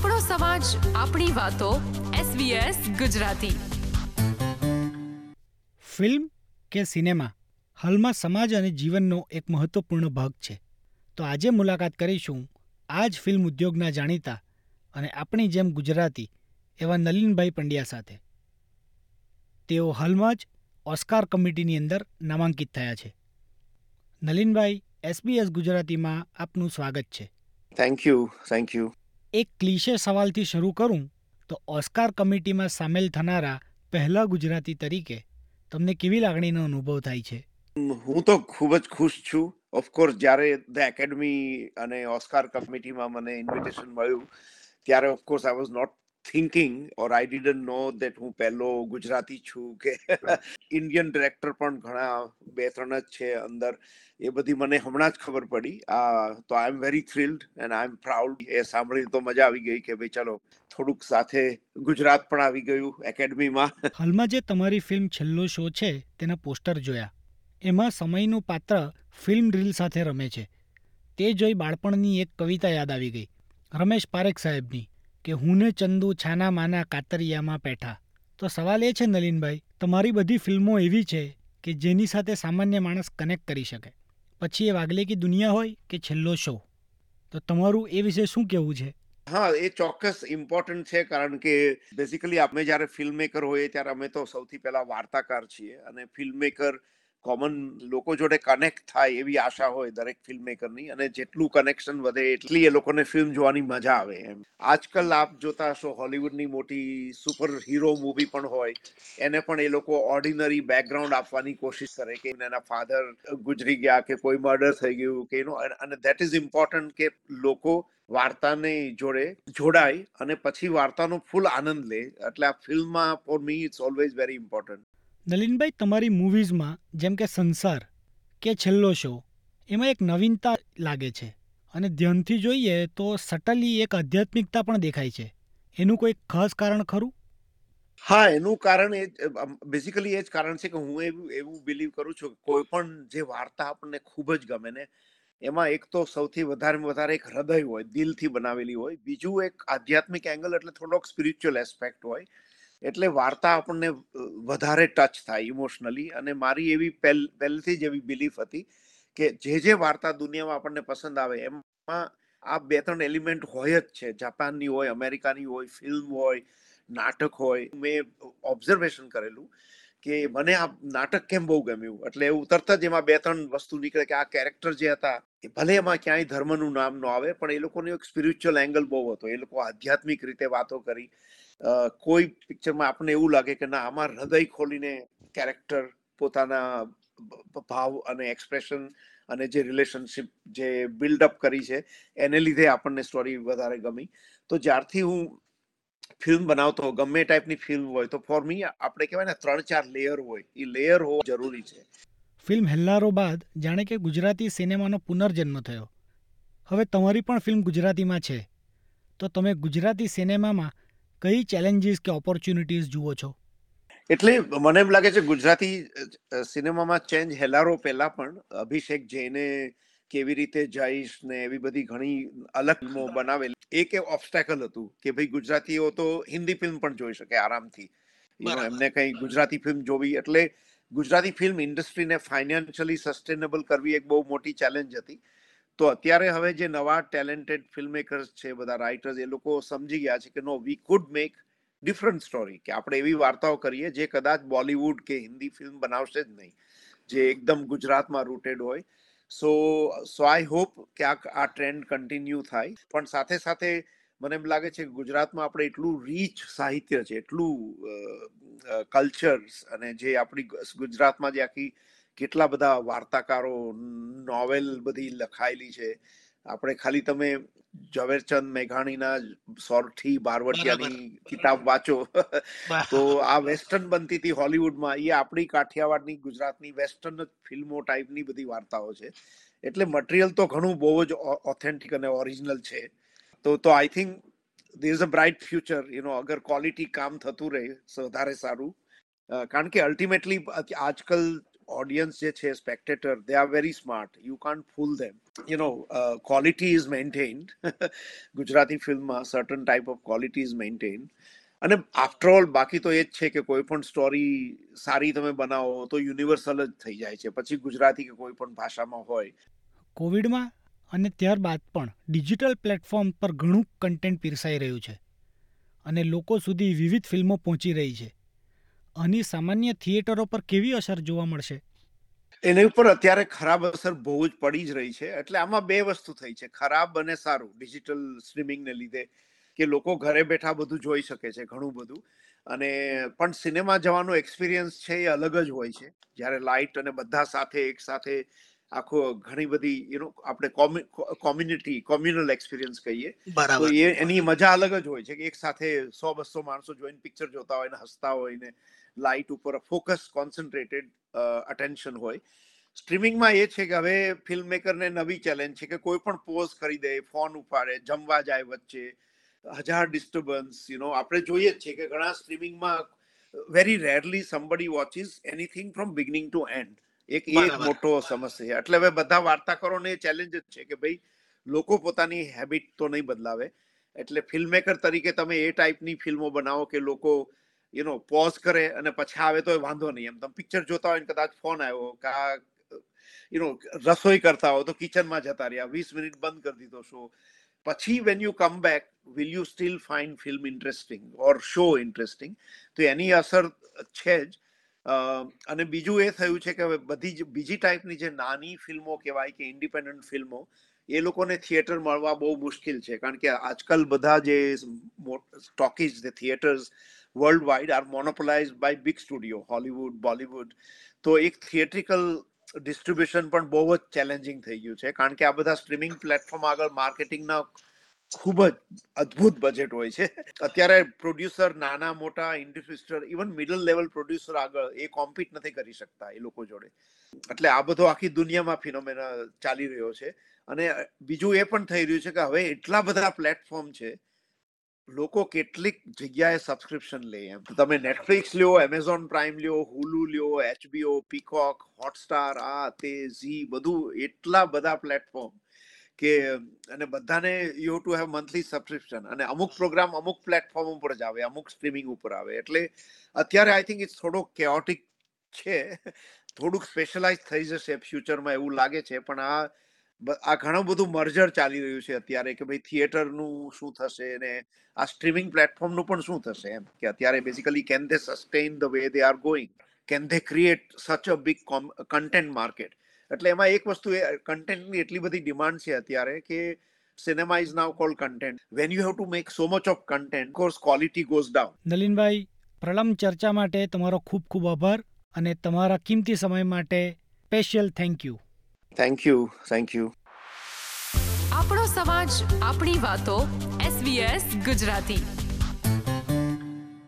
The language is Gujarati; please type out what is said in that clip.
આપણો સમાજ આપણી વાતો SBS ગુજરાતી. ફિલ્મ કે સિનેમા હાલમાં સમાજ અને જીવનનો એક મહત્વપૂર્ણ ભાગ છે. તો આજે મુલાકાત કરીશું આ જ ફિલ્મ ઉદ્યોગના જાણીતા અને આપણી જેમ ગુજરાતી એવા નલિનભાઈ પંડ્યા સાથે. તેઓ હાલમાં જ ઓસ્કાર કમિટીની અંદર નામાંકિત થયા છે. નલિનભાઈ એસબીએસ ગુજરાતીમાં આપનું સ્વાગત છે. થેન્ક યુ થેન્ક યુ એક ક્લિશે સવાલથી શરૂ કરું, તો ઓસ્કાર કમિટીમાં સામેલ થનારા પહેલા ગુજરાતી તરીકે તમને કેવી લાગણીનો અનુભવ થાય છે? હું તો ખૂબ જ ખુશ છું. ઓફકોર્સ જ્યારે ધ એકેડમી અને ઓસ્કાર કમિટીમાં મને ઇન્વિટેશન મળ્યું, ત્યારે of course I was not thinking or I didn't know that હું પહેલો ગુજરાતી છું કે ઇન્ડિયન ડિરેક્ટર પણ ઘણા બે ત્રણ જ છે અંદર. એ બધી મને હમણાં જ ખબર પડી. આ તો I am very thrilled and I am proud એ સાંભળીને તો મજા આવી ગઈ કે ભાઈ ચલો થોડુંક સાથે ગુજરાત પણ આવી ગયું એકેડમીમાં. હાલમાં જે તમારી ફિલ્મ છેલ્લો શો છે તેના પોસ્ટર જોયા. એમાં સમયનું પાત્ર ફિલ્મ રીલ સાથે રમે છે. તે જોઈ બાળપણની એક કવિતા યાદ આવી ગઈ. રમેશ પારેખ સાહેબની. કે હું ને ચંદુ છાના માના કાતરિયામાં પેઠા તો સવાલ એ છે નલિનભાઈ, તમારી બધી ફિલ્મો એવી છે કે જેની સાથે સામાન્ય માણસ કનેક્ટ કરી શકે. પછી એ વાગલે કી દુનિયા હોય કે છેલ્લો શો તો તમારું એ વિશે શું કહેવું છે? હા, એ ચોક્કસ ઇમ્પોર્ટન્ટ છે કારણ કે બેઝિકલી આપણે જ્યારે ફિલ્મ મેકર હોઈએ ત્યારે અમે તો સૌથી પહેલા વાર્તાકાર છીએ અને ફિલ્મ મેકર કોમન લોકો જોડે કનેક્ટ થાય એવી આશા હોય દરેક ફિલ્મ મેકરની અને જેટલું કનેક્શન વધે એટલી એ લોકોને ફિલ્મ જોવાની મજા આવે એમ. આજકાલ આપ જોતા હશો હોલિવૂડની મોટી સુપર હીરો મૂવી પણ હોય, એને પણ એ લોકો ઓર્ડિનરી બેકગ્રાઉન્ડ આપવાની કોશિશ કરે કે એના ફાધર ગુજરી ગયા કે કોઈ મર્ડર થઈ ગયું કે એનો, અને દેટ ઇઝ ઇમ્પોર્ટન્ટ કે લોકો વાર્તાને જોડે જોડાય અને પછી વાર્તાનો ફૂલ આનંદ લે. એટલે આ ફિલ્મમાં for me it's always very important Nalinbhai, તમારી મૂવીઝમાં જેમ કે સંસાર કે છેલ્લો શો એમાં એક નવીનતા લાગે છે અને ધ્યાનથી જોઈએ તો સટલી એક આધ્યાત્મિકતા પણ દેખાય છે. એનું કોઈ ખાસ કારણ ખરું? હા, એનું કારણ એ બેઝિકલી એ જ કારણ છે કે હું એવું એવું બિલીવ કરું છું કે કોઈ પણ જે વાર્તા આપણને ખૂબ જ ગમે ને, એમાં એક તો સૌથી વધારે વધારે એક હૃદય હોય, દિલથી બનાવેલી હોય, બીજું એક આધ્યાત્મિક એંગલ એટલે થોડોક સ્પિરિચ્યુઅલ એસ્પેક્ટ હોય, એટલે વાર્તા આપણને વધારે ટચ થાય ઇમોશનલી અને મારી એવી પહેલથી જ એવી બિલીફ હતી કે જે જે વાર્તા દુનિયામાં આપણને પસંદ આવે એમાં આ બે ત્રણ એલિમેન્ટ હોય જ છે. જાપાનની હોય, અમેરિકાની હોય ફિલ્મ હોય, નાટક હોય. મેં ઓબ્ઝર્વેશન કરેલું કે મને આ નાટક કેમ બહુ ગમ્યું? એટલે એવું તરત જ એમાં બે ત્રણ વસ્તુ નીકળે કે આ કેરેક્ટર જે હતા એ ભલે એમાં ક્યાંય ધર્મનું નામ ન આવે, પણ એ લોકોનો એક સ્પિરિચ્યુઅલ એંગલ બહુ હતો. એ લોકો આધ્યાત્મિક રીતે વાતો કરી કોઈ પિક્ચરમાં આપણને એવું લાગે કે ના, આમાં હૃદય ખોલીને કેરેક્ટર પોતાના ભાવ અને એક્સપ્રેશન અને જે રિલેશનશિપ જે બિલ્ડઅપ કરી છે, એને લીધે આપણને સ્ટોરી વધારે ગમી. તો જ્યારથી હું ફિલ્મ બનાવતો ગમે ટાઈપની ફિલ્મ હોય, તો ફોર મી આપણે કહેવાય ને ત્રણ ચાર લેયર હોય. એ લેયર હોવો જરૂરી છે. ફિલ્મ હેલ્લારો બાદ જાણે કે ગુજરાતી સિનેમાનો પુનર્જન્મ થયો. હવે તમારી પણ ફિલ્મ ગુજરાતીમાં છે. તો તમે ગુજરાતી સિનેમામાં કઈ ચેલેન્જીસ કે ઓપોર્ચ્યુનિટીઝ જુઓ છો? એટલે મને એમ લાગે છે ગુજરાતી સિનેમામાં ચેન્જ હેલારો પહેલા પણ અભિષેક જૈને કેવી રીતે જઈશ ને એવી બધી ઘણી અલગ ફિલ્મો બનાવેલી. એક ઓબ્સ્ટેકલ હતું કે ભાઈ ગુજરાતીઓ તો હિન્દી ફિલ્મ પણ જોઈ શકે આરામથી. એમને કઈ ગુજરાતી ફિલ્મ જોવી એટલે ગુજરાતી ફિલ્મ ઇન્ડસ્ટ્રીને ફાઇનાન્શિયલી સસ્ટેનેબલ કરવી એક બહુ મોટી ચેલેન્જ હતી. તો અત્યારે હવે જે નવા ટેલેન્ટેડ ફિલ્મ મેકર્સ છે, બધા રાઇટર્સ એ લોકો સમજી ગયા છે કે no we could make different story કે આપણે એવી વાર્તાઓ કરીએ જે કદાચ બોલિવૂડ કે હિન્દી ફિલ્મ બનાવશે જ નહીં, જે એકદમ ગુજરાતમાં રૂટેડ હોય. સો સો આઈ હોપ કે આ આ ટ્રેન્ડ કન્ટિન્યુ થાય. પણ સાથે સાથે મને એમ લાગે છે કે ગુજરાતમાં આપણે એટલું રીચ સાહિત્ય છે, એટલું કલ્ચર્સ અને જે આપણી ગુજરાતમાં જે આખી કેટલા બધા વાર્તાકારો નોવેલ બધી લખાયેલી છે. આપણે ખાલી તમે ઝવેરચંદ મેઘાણીના સોરઠી બારવટિયાની કિતાબ વાંચો. તો આ વેસ્ટર્ન બનતી હતી હોલિવૂડમાં. એ આપણી કાઠિયાવાડની ગુજરાતની વેસ્ટર્ન ફિલ્મો ટાઈપની બધી વાર્તાઓ છે. એટલે મટીરિયલ તો ઘણું બહુ જ ઓથેન્ટિક અને ઓરિજિનલ છે. તો તો I think there is a bright future. You know અગર ક્વોલિટી કામ થતું રહે વધારે સારું. કારણ કે અલ્ટિમેટલી આજકાલ ઓડિયન્સ જે છે spectator they are very smart you can't fool them you know quality is maintained Gujarati ફિલ્મમાં certain type of quality is maintained અને આફ્ટર ઓલ બાકી તો એ જ છે કે કોઈ પણ સ્ટોરી સારી તમે બનાવો તો યુનિવર્સલ જ થઈ જાય છે. પછી ગુજરાતી કે કોઈ પણ ભાષામાં હોય. કોવિડમાં અને ત્યારબાદ પણ ડિજિટલ પ્લેટફોર્મ પર ઘણું કન્ટેન્ટ પીરસાઈ રહ્યું છે. અને લોકો સુધી વિવિધ ફિલ્મો પહોંચી રહી છે. આની સામાન્ય થિયેટરો પર કેવી અસર જોવા મળશે? એની ઉપર અત્યારે ખરાબ અસર બહુ જ પડી જ રહી છે. એટલે આમાં બે વસ્તુ થઈ છે. ખરાબ અને સારું. ડિજિટલ સ્ટ્રીમિંગને લીધે કે લોકો ઘરે બેઠા બધું જોઈ શકે છે, ઘણું બધું. અને પણ સિનેમા જવાનો એક્સપિરિયન્સ છે એ અલગ જ હોય છે. જ્યારે લાઇટ અને બધા સાથે, એક સાથે આખો ઘણી બધી યુ નો આપણે કોમ્યુનિટી કોમ્યુનલ એક્સપિરિયન્સ કહીએ તો એ એની મજા અલગ જ હોય છે કે એક સાથે સો બસો માણસો જોઈને પિક્ચર જોતા હોય ને હસતા હોય ને લાઇટ ઉપર ફોકસ કોન્સન્ટ્રેટેડ અટેન્શન હોય. સ્ટ્રીમિંગમાં એ છે કે હવે ફિલ્મ મેકરને નવી ચેલેન્જ છે કે કોઈ પણ પોઝ કરી દે ફોન ઉપાડે જમવા જાય વચ્ચે હજાર ડિસ્ટર્બન્સ યુ નો આપણે જોઈએ જ છે કે ઘણા સ્ટ્રીમિંગમાં very rarely somebody watches anything from beginning to end એક એ એક મોટો સમસ્યા છે. એટલે હવે બધા વાર્તાકારોને ચેલેન્જ જ છે કે ભાઈ લોકો પોતાની હેબિટ તો નહીં બદલાવે. એટલે ફિલ્મ મેકર તરીકે તમે એ ટાઈપની ફિલ્મો બનાવો કે લોકો યુ નો પોઝ કરે અને પછી આવે તો વાંધો નહીં. એમ તમે પિક્ચર જોતા હોય કદાચ ફોન આવ્યો કા યુ નો રસોઈ કરતા હો તો કિચનમાં જતા રહ્યા. વીસ મિનિટ બંધ કરી દીધો શો પછી when you come back will you still find film interesting or show interesting તો એની અસર છે જ. અને બીજું એ થયું છે કે હવે બધી જ, બીજી ટાઈપની જે નાની ફિલ્મો કહેવાય કે ઇન્ડિપેન્ડન્ટ ફિલ્મો, એ લોકોને થિયેટર મળવા બહુ મુશ્કેલ છે. કારણ કે આજકાલ બધા જે ટોકીઝ જે theatres world wide are monopolise by big studio, Hollywood, Bollywood. તો એક થિયેટ્રિકલ ડિસ્ટ્રીબ્યુશન પણ બહુ જ ચેલેન્જિંગ થઈ ગયું છે. કારણ કે આ બધા સ્ટ્રીમિંગ પ્લેટફોર્મ આગળ માર્કેટિંગના ખૂબ જ અદ્ભુત બજેટ હોય છે. અત્યારે પ્રોડ્યુસર નાના, મોટા ઇન્ડસ્ટ્રીસ્ટર ઇવન મિડલ લેવલ પ્રોડ્યુસર આગળ એ કોમ્પીટ નથી કરી શકતા એ લોકો જોડે. એટલે આ બધો આખી દુનિયામાં ફિનોમેના ચાલી રહ્યો છે. અને બીજું એ પણ થઈ રહ્યું છે કે હવે એટલા બધા પ્લેટફોર્મ છે, લોકો કેટલીક જગ્યાએ સબસ્ક્રિપ્શન લે એમ. તમે નેટફ્લિક્સ લ્યો એમેઝોન પ્રાઇમ લ્યો હુલુ લ્યો એચબીઓ પીકોક હોટસ્ટાર આ, તે ઝી બધું એટલા બધા પ્લેટફોર્મ કે અને બધાને you to have monthly subscription અને અમુક પ્રોગ્રામ અમુક પ્લેટફોર્મ ઉપર જ આવે અમુક સ્ટ્રીમિંગ ઉપર આવે. એટલે અત્યારે આઈ થિંક ઇટ્સ થોડો કેઓટિક છે. થોડુંક સ્પેશલાઇઝ થઈ જશે ફ્યુચરમાં એવું લાગે છે પણ આ આ ઘણું બધું મર્જર ચાલી રહ્યું છે અત્યારે કે ભાઈ થિયેટરનું શું થશે ને આ સ્ટ્રીમિંગ પ્લેટફોર્મનું પણ શું થશે એમ? કે અત્યારે basically can they sustain the way they are going can they create such a big content market એટલે એમાં એક વસ્તુ એ કન્ટેન્ટની એટલી બધી ડિમાન્ડ છે અત્યારે કે cinema is now called content when you have to make so much of content course quality goes down Nalinbhai પ્રલમ ચર્ચા માટે તમારો ખૂબ ખૂબ આભાર અને તમારા કિંમતી સમય માટે special thank you thank you thank you આપણો સમાજ આપણી વાતો એસબીએસ ગુજરાતી.